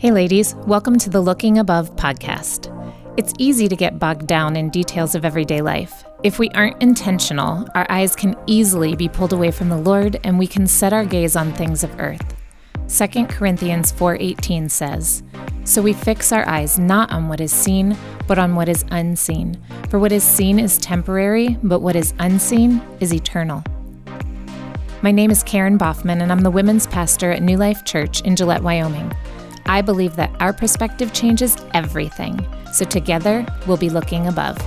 Hey, ladies, welcome to the Looking Above podcast. It's easy to get bogged down in details of everyday life. If we aren't intentional, our eyes can easily be pulled away from the Lord and we can set our gaze on things of earth. 2 Corinthians 4:18 says, "So we fix our eyes not on what is seen, but on what is unseen. For what is seen is temporary, but what is unseen is eternal." My name is Karen Boffman and I'm the women's pastor at New Life Church in Gillette, Wyoming. I believe that our perspective changes everything. So together, we'll be looking above.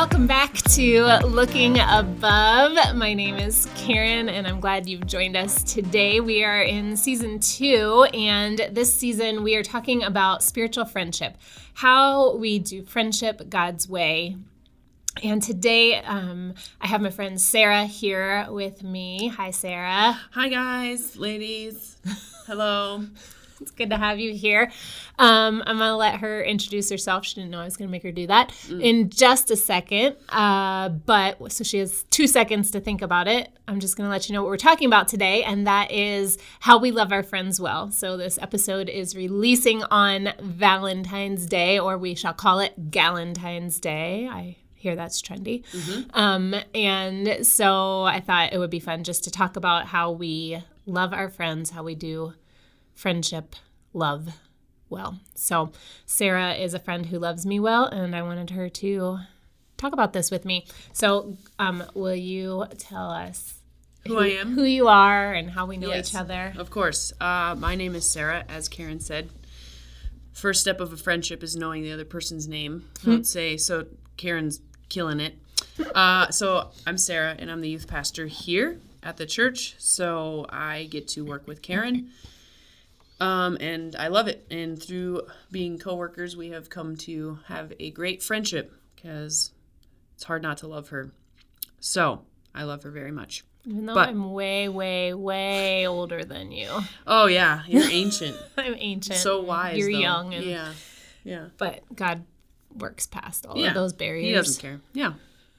Welcome back to Looking Above. My name is Karen, and I'm glad you've joined us today. We are in season two, and this season we are talking about spiritual friendship, how we do friendship God's way. And today um, I have my friend Sara here with me. Hi, Sara. Hi, guys, ladies. Hello. It's good to have you here. Um, I'm going to let her introduce herself. She didn't know I was going to make her do that mm. in just a second. Uh, but so she has two seconds to think about it. I'm just going to let you know what we're talking about today, and that is how we love our friends well. So this episode is releasing on Valentine's Day, or we shall call it Galentine's Day. I hear that's trendy. Mm-hmm. Um, and so I thought it would be fun just to talk about how we love our friends, how we do friendship, love well. So, Sara is a friend who loves me well, and I wanted her to talk about this with me. So, um, will you tell us who, who, I am, who you are, and how we know yes, each other? Of course. Uh, my name is Sara, as Karen said. First step of a friendship is knowing the other person's name. I would say so. Karen's killing it. Uh, so I'm Sara, and I'm the youth pastor here at the church. So I get to work with Karen. Um, and I love it. And through being coworkers, we have come to have a great friendship because it's hard not to love her. So I love her very much. Even though but, I'm way, way, way older than you. Oh yeah, you're ancient. I'm ancient. So wise. You're though. young. And, yeah, yeah. But God works past all yeah, of those barriers. He doesn't care. Yeah.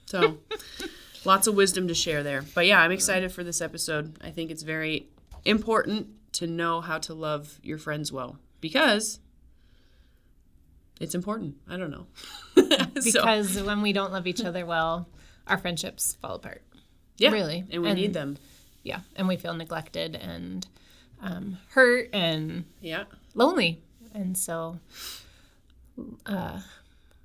So lots of wisdom to share there. But yeah, I'm excited for this episode. I think it's very important to know how to love your friends well because it's important. I don't know. because so. when we don't love each other well, our friendships fall apart. Yeah. Really. And we and, need them. Yeah. And we feel neglected and um, hurt and yeah lonely. And so uh,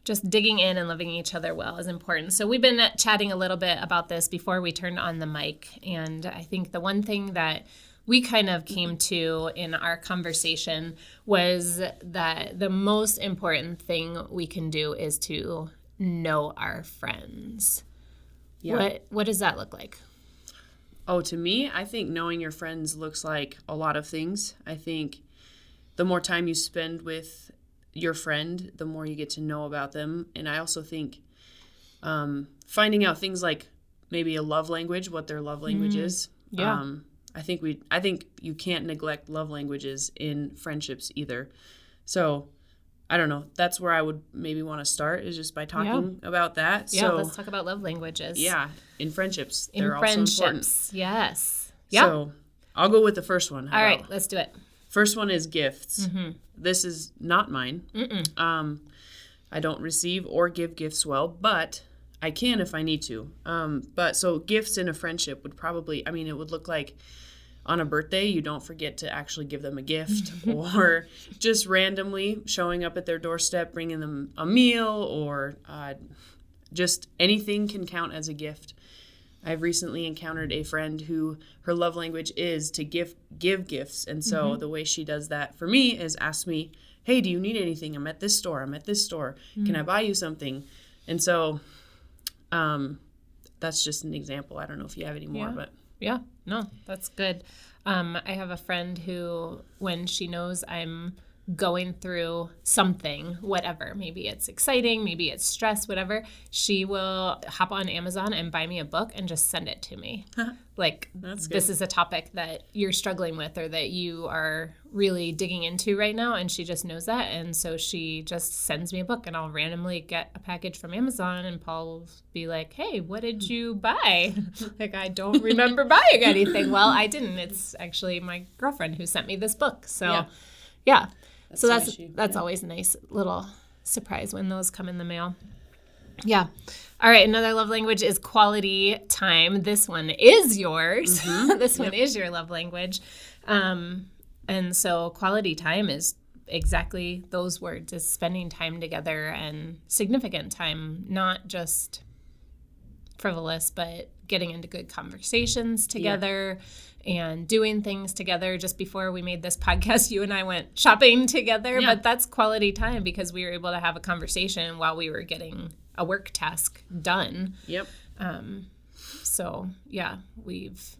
just digging in and loving each other well is important. So we've been chatting a little bit about this before we turned on the mic. And I think the one thing that we kind of came to in our conversation was that the most important thing we can do is to know our friends. Yeah. What what does that look like? Oh, to me, I think knowing your friends looks like a lot of things. I think the more time you spend with your friend, the more you get to know about them. And I also think um, finding out things like maybe a love language, what their love language mm, is. Yeah. Um, I think we I think you can't neglect love languages in friendships either. So I don't know. That's where I would maybe want to start is just by talking yeah. about that. Yeah, so, let's talk about love languages. Yeah, in friendships, in they're friendships, also important. Yes. Yeah. So I'll go with the first one. How All right, let's do it. First one is gifts. Mm-hmm. This is not mine. Um, I don't receive or give gifts well, but I can if I need to. Um, but so gifts in a friendship would probably, I mean, it would look like on a birthday, you don't forget to actually give them a gift or just randomly showing up at their doorstep, bringing them a meal or uh, just anything can count as a gift. I've recently encountered a friend who her love language is to give give gifts, and so mm-hmm. the way she does that for me is ask me, "Hey, do you need anything? I'm at this store. I'm at this store. Mm-hmm. Can I buy you something?" And so, um, that's just an example. I don't know if you have any more, yeah. but yeah, no, that's good. Um, I have a friend who, when she knows I'm going through something, whatever. Maybe it's exciting, maybe it's stress, whatever. She will hop on Amazon and buy me a book and just send it to me. like, That's good. this is a topic that you're struggling with or that you are really digging into right now. And she just knows that. And so she just sends me a book, and I'll randomly get a package from Amazon, and Paul will be like, Hey, what did you buy? like, I don't remember buying anything. Well, I didn't. It's actually my girlfriend who sent me this book. So, Yeah. yeah. So that's that's always a nice little surprise when those come in the mail. Yeah. All right. Another love language is quality time. This one is yours. Mm-hmm. this one is your love language. Um, and so quality time is exactly those words is spending time together and significant time, not just frivolous, but getting into good conversations together and doing things together. Just before we made this podcast, you and I went shopping together, Yeah. but that's quality time because we were able to have a conversation while we were getting a work task done. Yep. Um, So, yeah, we've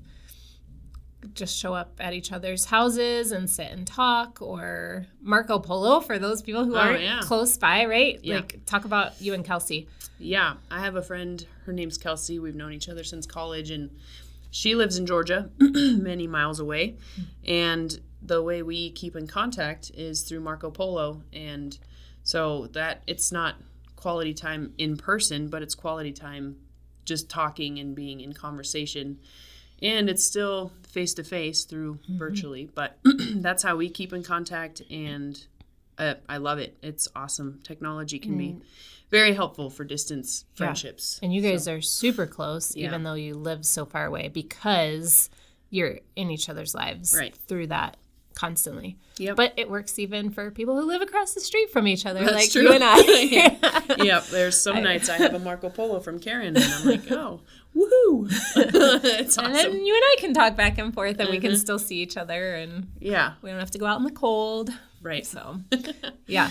just show up at each other's houses and sit and talk or Marco Polo for those people who Oh, aren't yeah. close by, right? Yeah. Like talk about you and Kelsey. Yeah, I have a friend. Her name's Kelsey. We've known each other since college, and she lives in Georgia, many miles away. And the way we keep in contact is through Marco Polo, and so that it's not quality time in person, but it's quality time just talking and being in conversation. And it's still face to face through virtually, but that's how we keep in contact. And uh, I love it. It's awesome. Technology can be very helpful for distance friendships. And you guys are super close, Yeah. even though you live so far away, because you're in each other's lives Right. through that constantly. Yep. But it works even for people who live across the street from each other, That's like true. you and I. yep. There's some nights I have a Marco Polo from Karen, and I'm like, oh, woohoo! it's and then you and I can talk back and forth, and we Mm-hmm. can still see each other, and yeah. we don't have to go out in the cold. Right. So, yeah.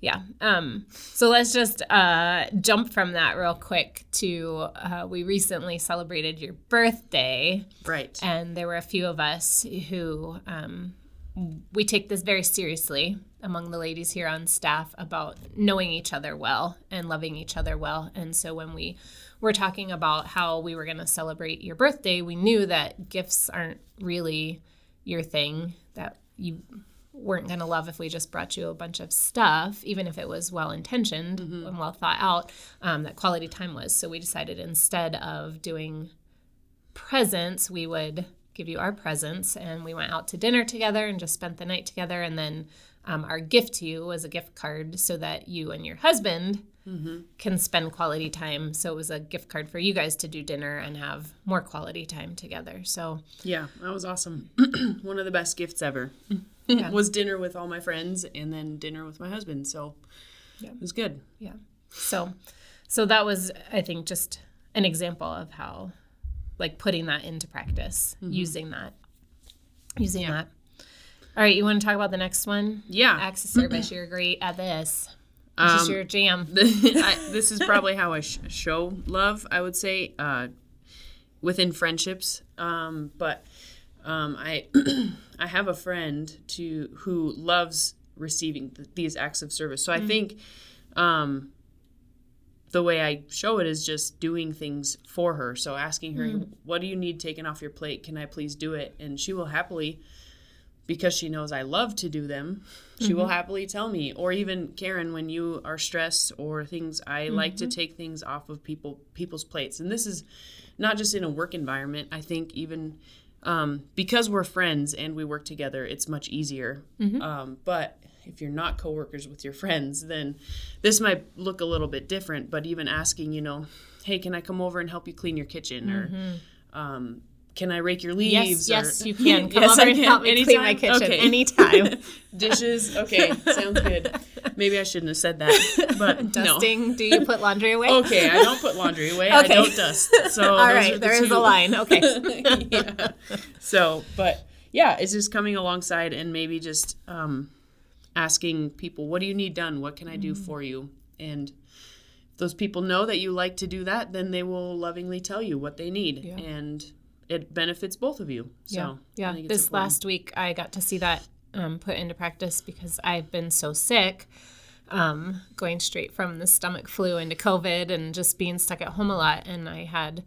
Yeah. Um, so let's just uh, jump from that real quick to uh, we recently celebrated your birthday. Right. and there were a few of us who um, we take this very seriously among the ladies here on staff about knowing each other well and loving each other well and so when we were talking about how we were going to celebrate your birthday we knew that gifts aren't really your thing that you weren't going to love if we just brought you a bunch of stuff, even if it was well intentioned and well thought out, um, that quality time was. So we decided instead of doing presents, we would give you our presents. And we went out to dinner together and just spent the night together. And then um, our gift to you was a gift card so that you and your husband can spend quality time. So it was a gift card for you guys to do dinner and have more quality time together. So Yeah, that was awesome. One of the best gifts ever Yeah. was dinner with all my friends, and then dinner with my husband. So Yeah. it was good. Yeah. So so that was I think just an example of how like putting that into practice, using that. Using that. All right, you want to talk about the next one? Yeah. Acts of service. You're great at this. This is Um, your jam. I, this is probably how I sh- show love. I would say uh, within friendships, um, but um, I I have a friend to who loves receiving th- these acts of service. So I think um, the way I show it is just doing things for her. So asking her, "What do you need taken off your plate? Can I please do it?" And she will happily because she knows I love to do them, she will happily tell me. Or even Karen, when you are stressed or things, I like to take things off of people people's plates. And this is not just in a work environment. I think even um, because we're friends and we work together, it's much easier. Um, but if you're not coworkers with your friends, then this might look a little bit different. But even asking, you know, hey, can I come over and help you clean your kitchen or um, can I rake your leaves? Yes, or- yes, you can. Come Yes, over I and can. help me clean my Anytime? kitchen Okay. anytime. Dishes. Okay, sounds good. Maybe I shouldn't have said that, but Dusting. Do you put laundry away? Okay, I don't put laundry away. I don't dust. So All right, the there is two. a line. Okay. yeah. So, but yeah, it's just coming alongside and maybe just um, asking people, "What do you need done? What can I do Mm. for you?" And if those people know that you like to do that, then they will lovingly tell you what they need, Yeah. and it benefits both of you. So, yeah, yeah. This important. last week, I got to see that um, put into practice because I've been so sick, um, going straight from the stomach flu into COVID and just being stuck at home a lot. And I had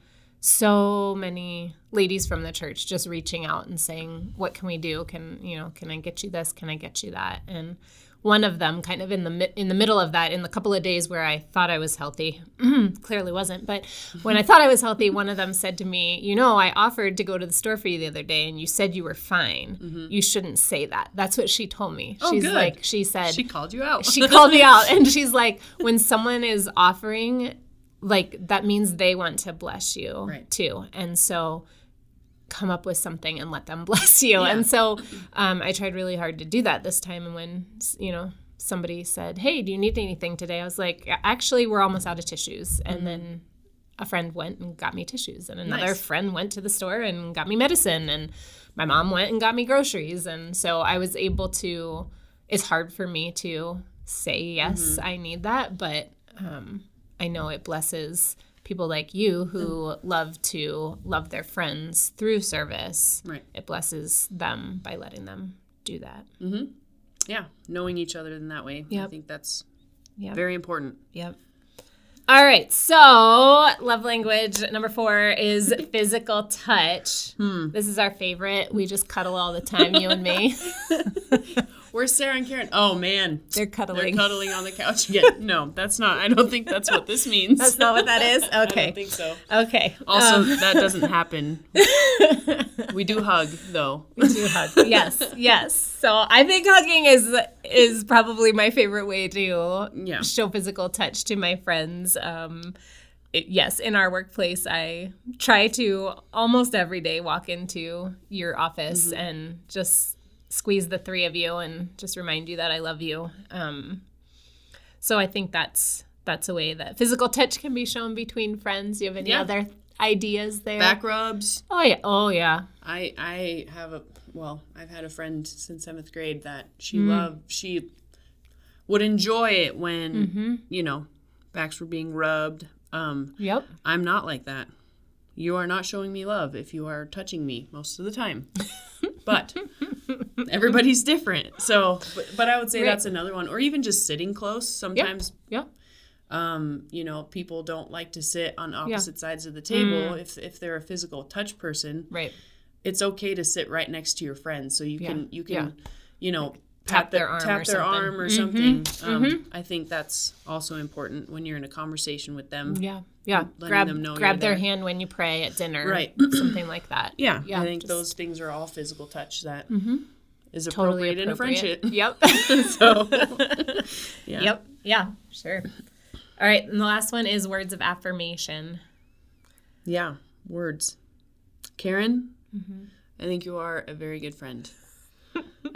so many ladies from the church just reaching out and saying, "What can we do? Can you know? Can I get you this? Can I get you that?" And one of them kind of in the in the middle of that in the couple of days where I thought I was healthy clearly wasn't but when I thought I was healthy one of them said to me you know I offered to go to the store for you the other day and you said you were fine mm-hmm. you shouldn't say that that's what she told me oh, she's good. like she said She called you out. she called me out and she's like when someone is offering like that means they want to bless you Right. too. And so come up with something and let them bless you. And so um, i tried really hard to do that this time and when you know somebody said hey do you need anything today? I was like actually we're almost out of tissues. And then a friend went and got me tissues and another Nice. friend went to the store and got me medicine and my mom went and got me groceries. And so i was able to it's hard for me to say yes i need that but um, i know it blesses people like you who love to love their friends through service Right. it blesses them by letting them do that mm-hmm. yeah, knowing each other in that way. I think that's Yep. very important. Yep. All right. So, love language number four is physical touch. Hmm. This is our favorite. We just cuddle all the time, you and me. Where's Sara and Karen? Oh man, They're cuddling. they're cuddling. on the couch again. No, that's not. I don't think that's what this means. That's not what that is? Okay, I don't think so. Okay. Also, Um, that doesn't happen. we do hug though. we do hug. Yes. Yes. So, I think hugging is is probably my favorite way to Yeah. show physical touch to my friends. Um, it, yes, in our workplace, I try to almost every day walk into your office and just squeeze the three of you and just remind you that I love you. Um, so I think that's that's a way that physical touch can be shown between friends. Do you have any Yeah. other ideas there? Back rubs. oh yeah. Oh yeah. I I have a well, I've had a friend since seventh grade that she Mm. loved. She would enjoy it when Mm-hmm. you know backs were being rubbed. Um, Yep. I'm not like that. You are not showing me love if you are touching me most of the time. but everybody's different. So, but, but I would say Right. that's another one. Or even just sitting close. Sometimes, Yep. um, you know, people don't like to sit on opposite sides of the table. Mm. If if they're a physical touch person, Right. it's okay to sit right next to your friend so you Yeah. can you can Yeah. you know Tap their, arm tap or their something. arm or something. Um, I think that's also important when you're in a conversation with them. Yeah. Yeah. letting grab them know grab their there. hand when you pray at dinner. Right. Something like that. Yeah, Yeah, I think just- Mm-hmm. those things are all physical touch that is Totally appropriate in a appropriate. friendship. Yep. so, yeah. Yep. Yeah. Sure. All right. And the last one is words of affirmation. Yeah, words. Karen, Mm-hmm. I think you are a very good friend.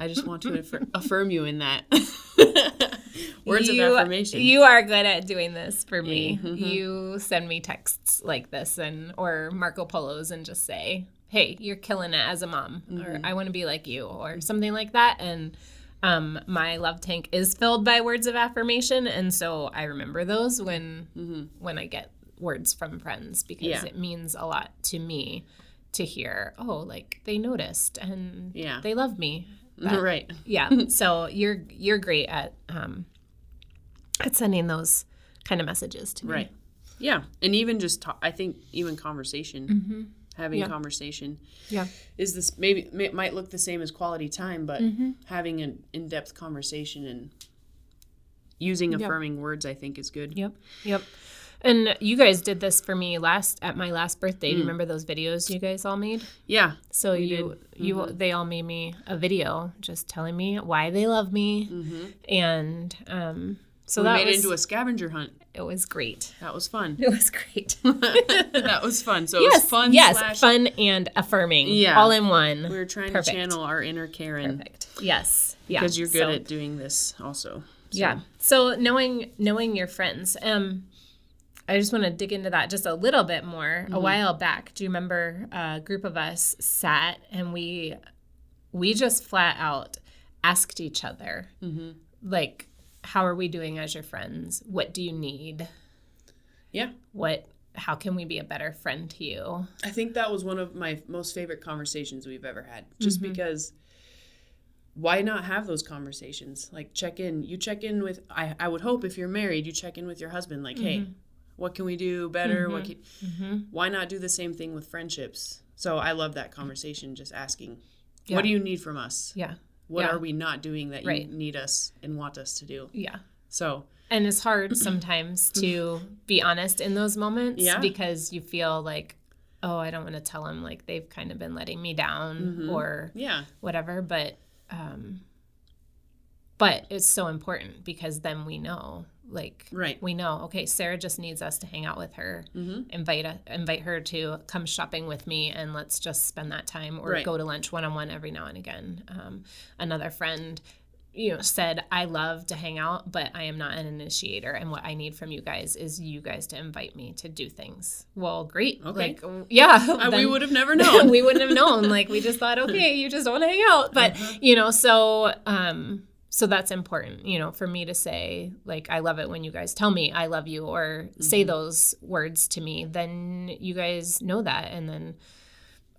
I just want to affir- affirm you in that. words you, of affirmation. You are good at doing this for me. Mhm. You send me texts like this and or Marco Polos and just say, "Hey, you're killing it as a mom," or Mm-hmm. "I want to be like you," or something like that. And um, my love tank is filled by words of affirmation, and so I remember those when when I get words from friends because Mm-hmm. Yeah. it means a lot to me to hear. Oh, like they noticed and Yeah. they love me. That- right. yeah so you're you're great at um at sending those kind of messages to me Right. Yeah, and even just ta- I think even conversation, having Yeah. conversation yeah is this maybe may, might look the same as quality time, but Mm-hmm. having an in-depth conversation and using affirming words, I think, is good. yep yep and you guys did this for me last at my last birthday Mm. you remember those videos you guys all made Yeah, so you you Mm-hmm. they all made me a video just telling me why they love me and um so Mm-hmm. we that made was it into a scavenger hunt. it was great That was fun. it was great that was fun. So it yes was fun. yes slash- fun and affirming Yeah. all in one We were trying Perfect. to channel our inner Karen Perfect. Yes. Yeah. because you're good So- at doing this, also. So, Yeah. So knowing knowing your friends, um, I just want to dig into that just a little bit more. Mm-hmm. A while back, do you remember a group of us sat and we we just flat out asked each other, Mm-hmm. like, how are we doing as your friends? What do you need? Yeah. What? How can we be a better friend to you? I think that was one of my most favorite conversations we've ever had, just Mm-hmm. because why not have those conversations? Like check in. You check in with. I I would hope if you're married, you check in with your husband. Like, hey, what can we do better? What mm-hmm. can, mm-hmm. Why not do the same thing with friendships? So I love that conversation. Just asking, Yeah. what do you need from us? Yeah. What Yeah. are we not doing that Right. you need us and want us to do? Yeah. So And it's hard sometimes to be honest in those moments Yeah. because you feel like, oh, I don't want to tell them like they've kind of been letting me down mm-hmm. or yeah, whatever. But, um, but it's so important because then we know, like, Right. we know, okay, Sara just needs us to hang out with her, Mm-hmm. invite a, invite her to come shopping with me, and let's just spend that time or Right. go to lunch one on one every now and again. Um, another friend you know said i love to hang out but i am not an initiator and what i need from you guys is you guys to invite me to do things well great Okay. like yeah Uh, we would have never known. we wouldn't have known like we just thought okay you just want to hang out but Uh-huh. you know so um so that's important you know for me to say like i love it when you guys tell me i love you or Mm-hmm. say those words to me then you guys know that and then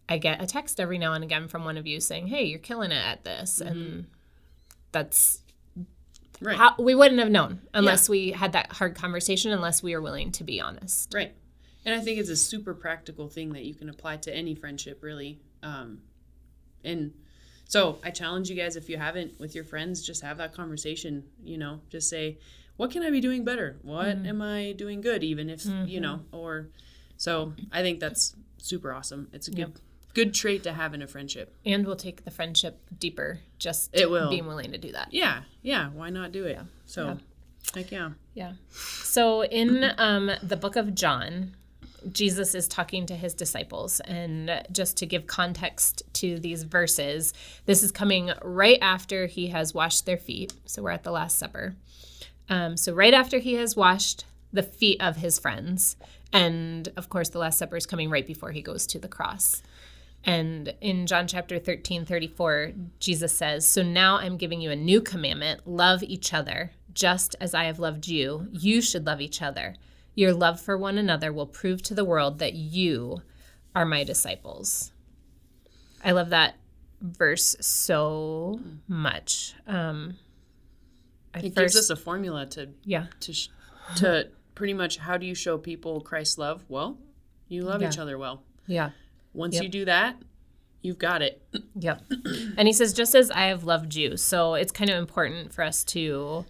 i get a text every now and again from one of you saying hey you're killing it at this and that's Mm-hmm. right. how we wouldn't have known unless we had that hard conversation unless we were willing to be honest Right. And I think it's a super practical thing that you can apply to any friendship, really. Um, and so I challenge you guys, if you haven't with your friends, just have that conversation. You know, just say, what can I be doing better? What am I doing good? Even if, you know, or so I think that's super awesome. It's a good, good trait to have in a friendship. and we'll take the friendship deeper just It will. being willing to do that Yeah. Yeah. Why not do it? So, heck yeah. Yeah. So in um, the book of John, Jesus is talking to his disciples. And just to give context to these verses, this is coming right after he has washed their feet. So we're at the Last Supper. Um, so right after he has washed the feet of his friends. And of course, the Last Supper is coming right before he goes to the cross. And in John chapter 13, 34, Jesus says, So now I'm giving you a new commandment love each other. Just as I have loved you, you should love each other. Your love for one another will prove to the world that you are my disciples. I love that verse so much. Um, It first, gives us a formula to yeah, to sh- to pretty much how do you show people Christ's love? Well, you love Yeah. each other well. yeah. Once Yep. you do that, you've got it. Yep. and he says, just as I have loved you. So it's kind of important for us to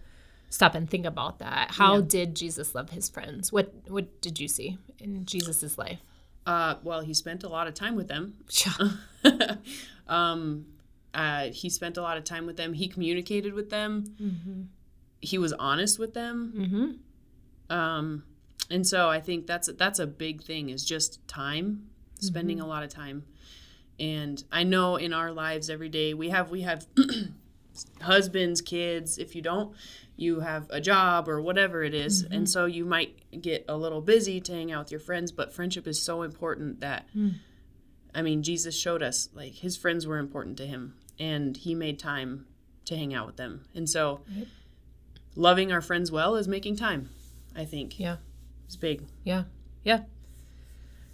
stop and think about that. How did Jesus love his friends? What what did you see in Jesus's life? Uh, well, he spent a lot of time with them. Yeah. um, uh, he spent a lot of time with them. He communicated with them. He was honest with them. Mm-hmm. Um, and so I think that's that's a big thing is just time, spending a lot of time. And I know in our lives every day we have we have husbands, kids. If you don't, you have a job or whatever it is. and mm-hmm. so you might get a little busy to hang out with your friends. But friendship is so important that hmm. I mean Jesus showed us like his friends were important to him, and he made time to hang out with them. And so loving our friends well is making time. I think Yeah. it's big. Yeah. Yeah.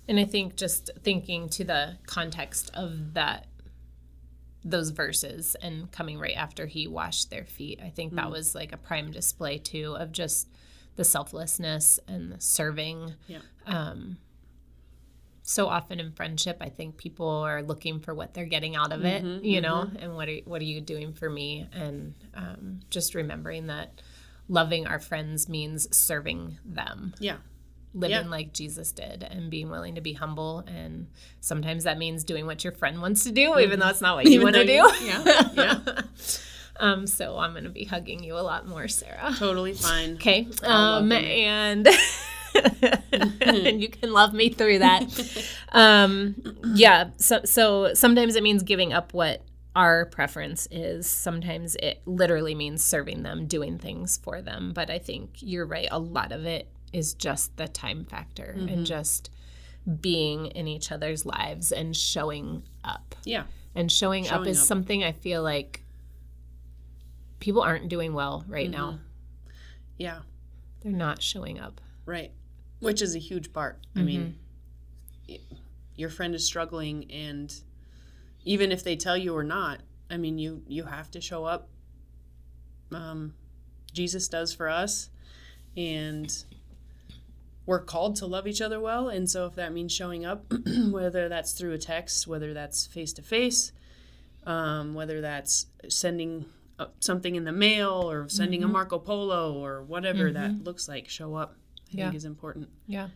And I think just thinking to the context of that those verses and coming right after he washed their feet, I think that was like a prime display too of just the selflessness and the serving. Yeah. Um so often in friendship, I think people are looking for what they're getting out of it, you know, and what are what are you doing for me? And um, just remembering that loving our friends means serving them Yeah. Living Yeah. like Jesus did and being willing to be humble. And sometimes that means doing what your friend wants to do, even though it's not what you want to do. yeah, yeah. Um, so I'm going to be hugging you a lot more, Sara. Totally fine. Okay. Um, and. and you can love me through that. Um, yeah. So, so sometimes it means giving up what our preference is. Sometimes it literally means serving them, doing things for them. But I think you're right. A lot of it is just the time factor and just being in each other's lives and showing up. Yeah. And showing, up is up. something I feel like people aren't doing well right now. Yeah. They're not showing up. Right. Which is a huge part. I mean, Mm-hmm. your friend is struggling, and even if they tell you or not, I mean, you you have to show up. Um, Jesus does for us, and we're called to love each other well. And so, if that means showing up, whether that's through a text, whether that's face to face, whether that's sending uh, something in the mail or sending Mm-hmm. a Marco Polo or whatever that looks like, show up. I Yeah. think is important. Yeah.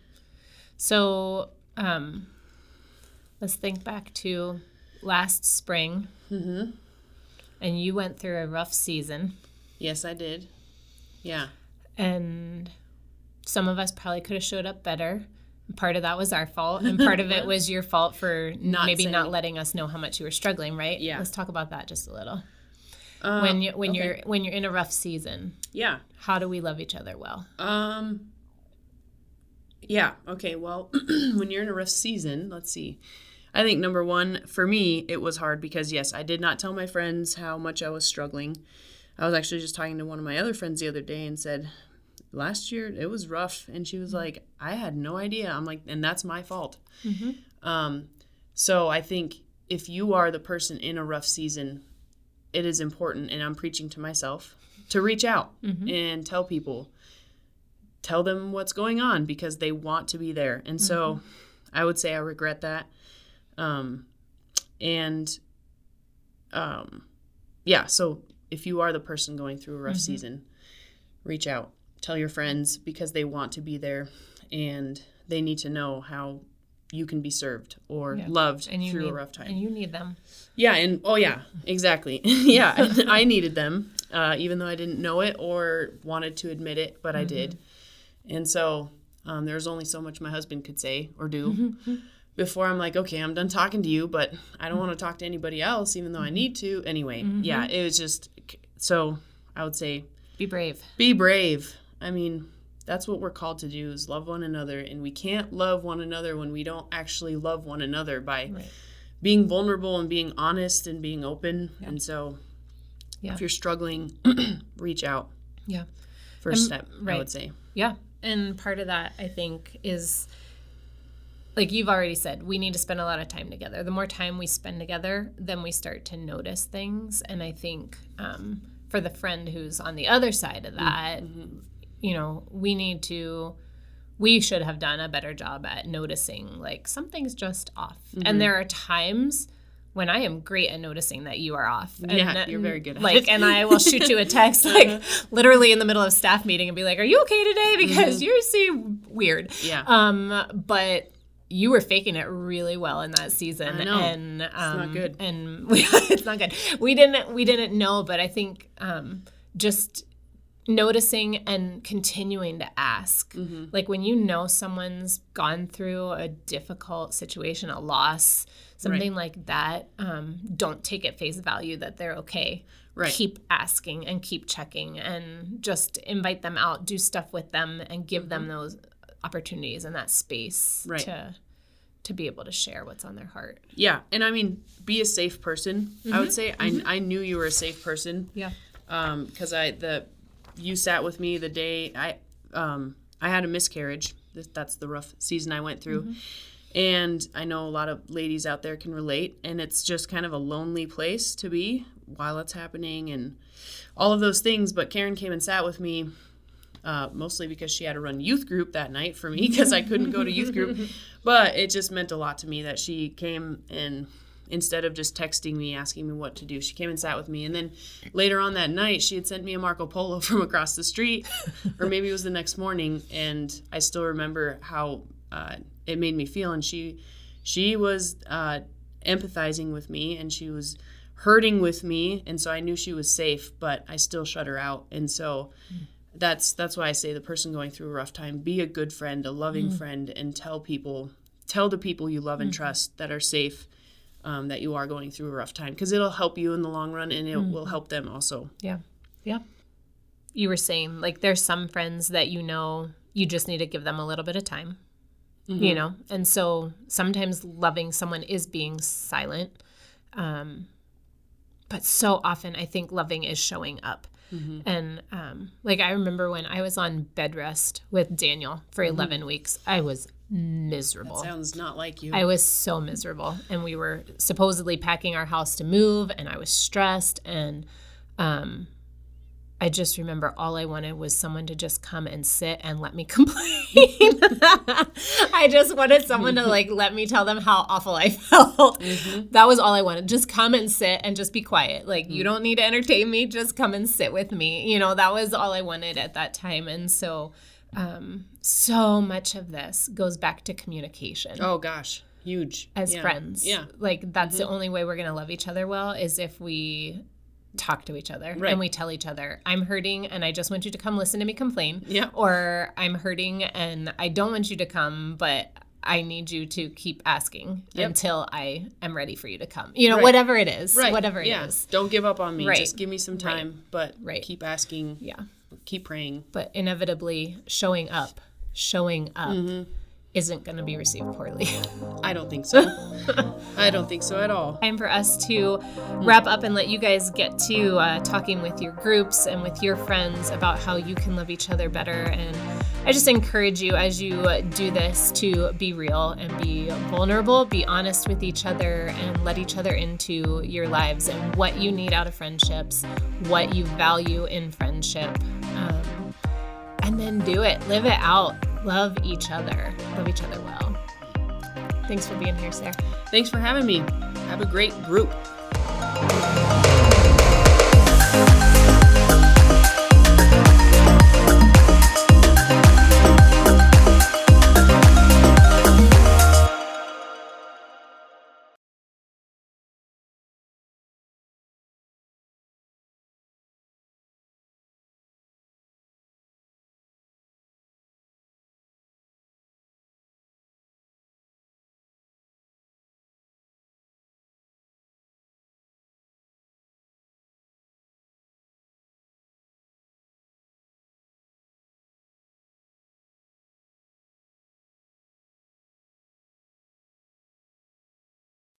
So um, let's think back to last spring. Mm-hmm. And you went through a rough season, Yes, I did. Yeah. and some of us probably could have showed up better. Part of that was our fault, and part of it was your fault for Not maybe not letting us know how much you were struggling. Right? Yeah. Let's talk about that just a little. Uh, when you when okay. you're when you're in a rough season, yeah. how do we love each other well? Um. Yeah. Okay. Well, when you're in a rough season, let's see. I think number one for me, it was hard because yes, I did not tell my friends how much I was struggling. I was actually just talking to one of my other friends the other day and said, last year it was rough, and she was like, I had no idea. I'm like, and that's my fault. Um, so I think if you are the person in a rough season, it is important, and I'm preaching to myself to reach out and tell people tell them what's going on because they want to be there. And so I would say I regret that. Um, and um, yeah, so if you are the person going through a rough season, reach out, tell your friends because they want to be there and they need to know how you can be served or Yeah. loved And through need, a rough time. and you need them. Yeah, and oh yeah, exactly. yeah, I, needed them, uh, even though I didn't know it or wanted to admit it, but I did. And so um, there's only so much my husband could say or do before I'm like, okay, I'm done talking to you, but I don't want to talk to anybody else, even though I need to. Anyway, yeah, it was just so I would say Be brave. be brave. I mean, that's what we're called to do is love one another, and we can't love one another when we don't actually love one another by Right. being vulnerable and being honest and being open. And so, Yeah. if you're struggling, reach out. Yeah. First Um, step, I would say. Yeah. And part of that, I think, is like you've already said, we need to spend a lot of time together. The more time we spend together, then we start to notice things. And I think um, for the friend who's on the other side of that, you know, we need to, we should have done a better job at noticing like something's just off. And there are times when I am great at noticing that you are off. And Yeah, you're very good at like, it. and I will shoot you a text like literally in the middle of staff meeting and be like, "Are you okay today? Because you seem weird." Yeah. Um, but you were faking it really well in that season, I know. and um, not good. And we, it's not good. We didn't we didn't know, but I think um, just noticing and continuing to ask Mm-hmm. like when you know someone's gone through a difficult situation a loss something like that um, don't take at face value that they're okay Right. keep asking and keep checking and just invite them out do stuff with them and give them those opportunities and that space Mm-hmm. Right. to to be able to share what's on their heart Yeah, and I mean, be a safe person. I Mm-hmm. would say I, I knew you were a safe person. yeah um because i the you sat with me the day i um i had a miscarriage. That's the rough season i went through. And i know a lot of ladies out there can relate and it's just kind of a lonely place to be while it's happening and all of those things. But karen came and sat with me uh, mostly because she had to run youth group that night for me because I couldn't go to youth group. But it just meant a lot to me that she came and instead of just texting me asking me what to do, she came and sat with me. And then later on that night, she had sent me a Marco Polo from across the street, or maybe it was the next morning. And I still remember how uh, it made me feel. And she she was uh, empathizing with me, and she was hurting with me, and so I knew she was safe, but I still shut her out. And so that's that's why I say the person going through a rough time, be a good friend, a loving friend, and tell people, tell the people you love and trust that are safe, um, that you are going through a rough time, because it'll help you in the long run, and it will help them also. Yeah. Yeah. You were saying like there's some friends that you know you just need to give them a little bit of time. You know? And so sometimes loving someone is being silent. Um but so often I think loving is showing up. And um like I remember when I was on bed rest with Daniel for 11 weeks, I was miserable. Sounds not like you. I was so miserable. And we were supposedly packing our house to move, and I was stressed. And um, I just remember all I wanted was someone to just come and sit and let me complain. I just wanted someone to like let me tell them how awful I felt. That was all I wanted. Just come and sit and just be quiet. Like, you don't need to entertain me. Just come and sit with me. You know, that was all I wanted at that time. And so, um, so much of this goes back to communication oh gosh, huge. as Yeah. friends. Yeah. Like that's the mm-hmm. only way we're going to love each other well is if we talk to each other Right. and we tell each other, I'm hurting and I just want you to come listen to me complain. Yeah. Or I'm hurting and I don't want you to come, but I need you to keep asking Yep. until I am ready for you to come. You know, Right. whatever it is. Right. Whatever it is. yeah. Don't give up on me. Right. Just give me some time, but Right. keep asking, Yeah. keep praying. But inevitably showing up, showing up Mm-hmm. isn't going to be received poorly. I don't think so. I don't think so at all. time for us to wrap up and let you guys get to uh, talking with your groups and with your friends about how you can love each other better. And I just encourage you as you do this to be real and be vulnerable, be honest with each other, and let each other into your lives and what you need out of friendships, what you value in friendship. Um, and then do it, live it out, love each other, love each other well. Thanks for being here, Sara. Thanks for having me. Have a great group.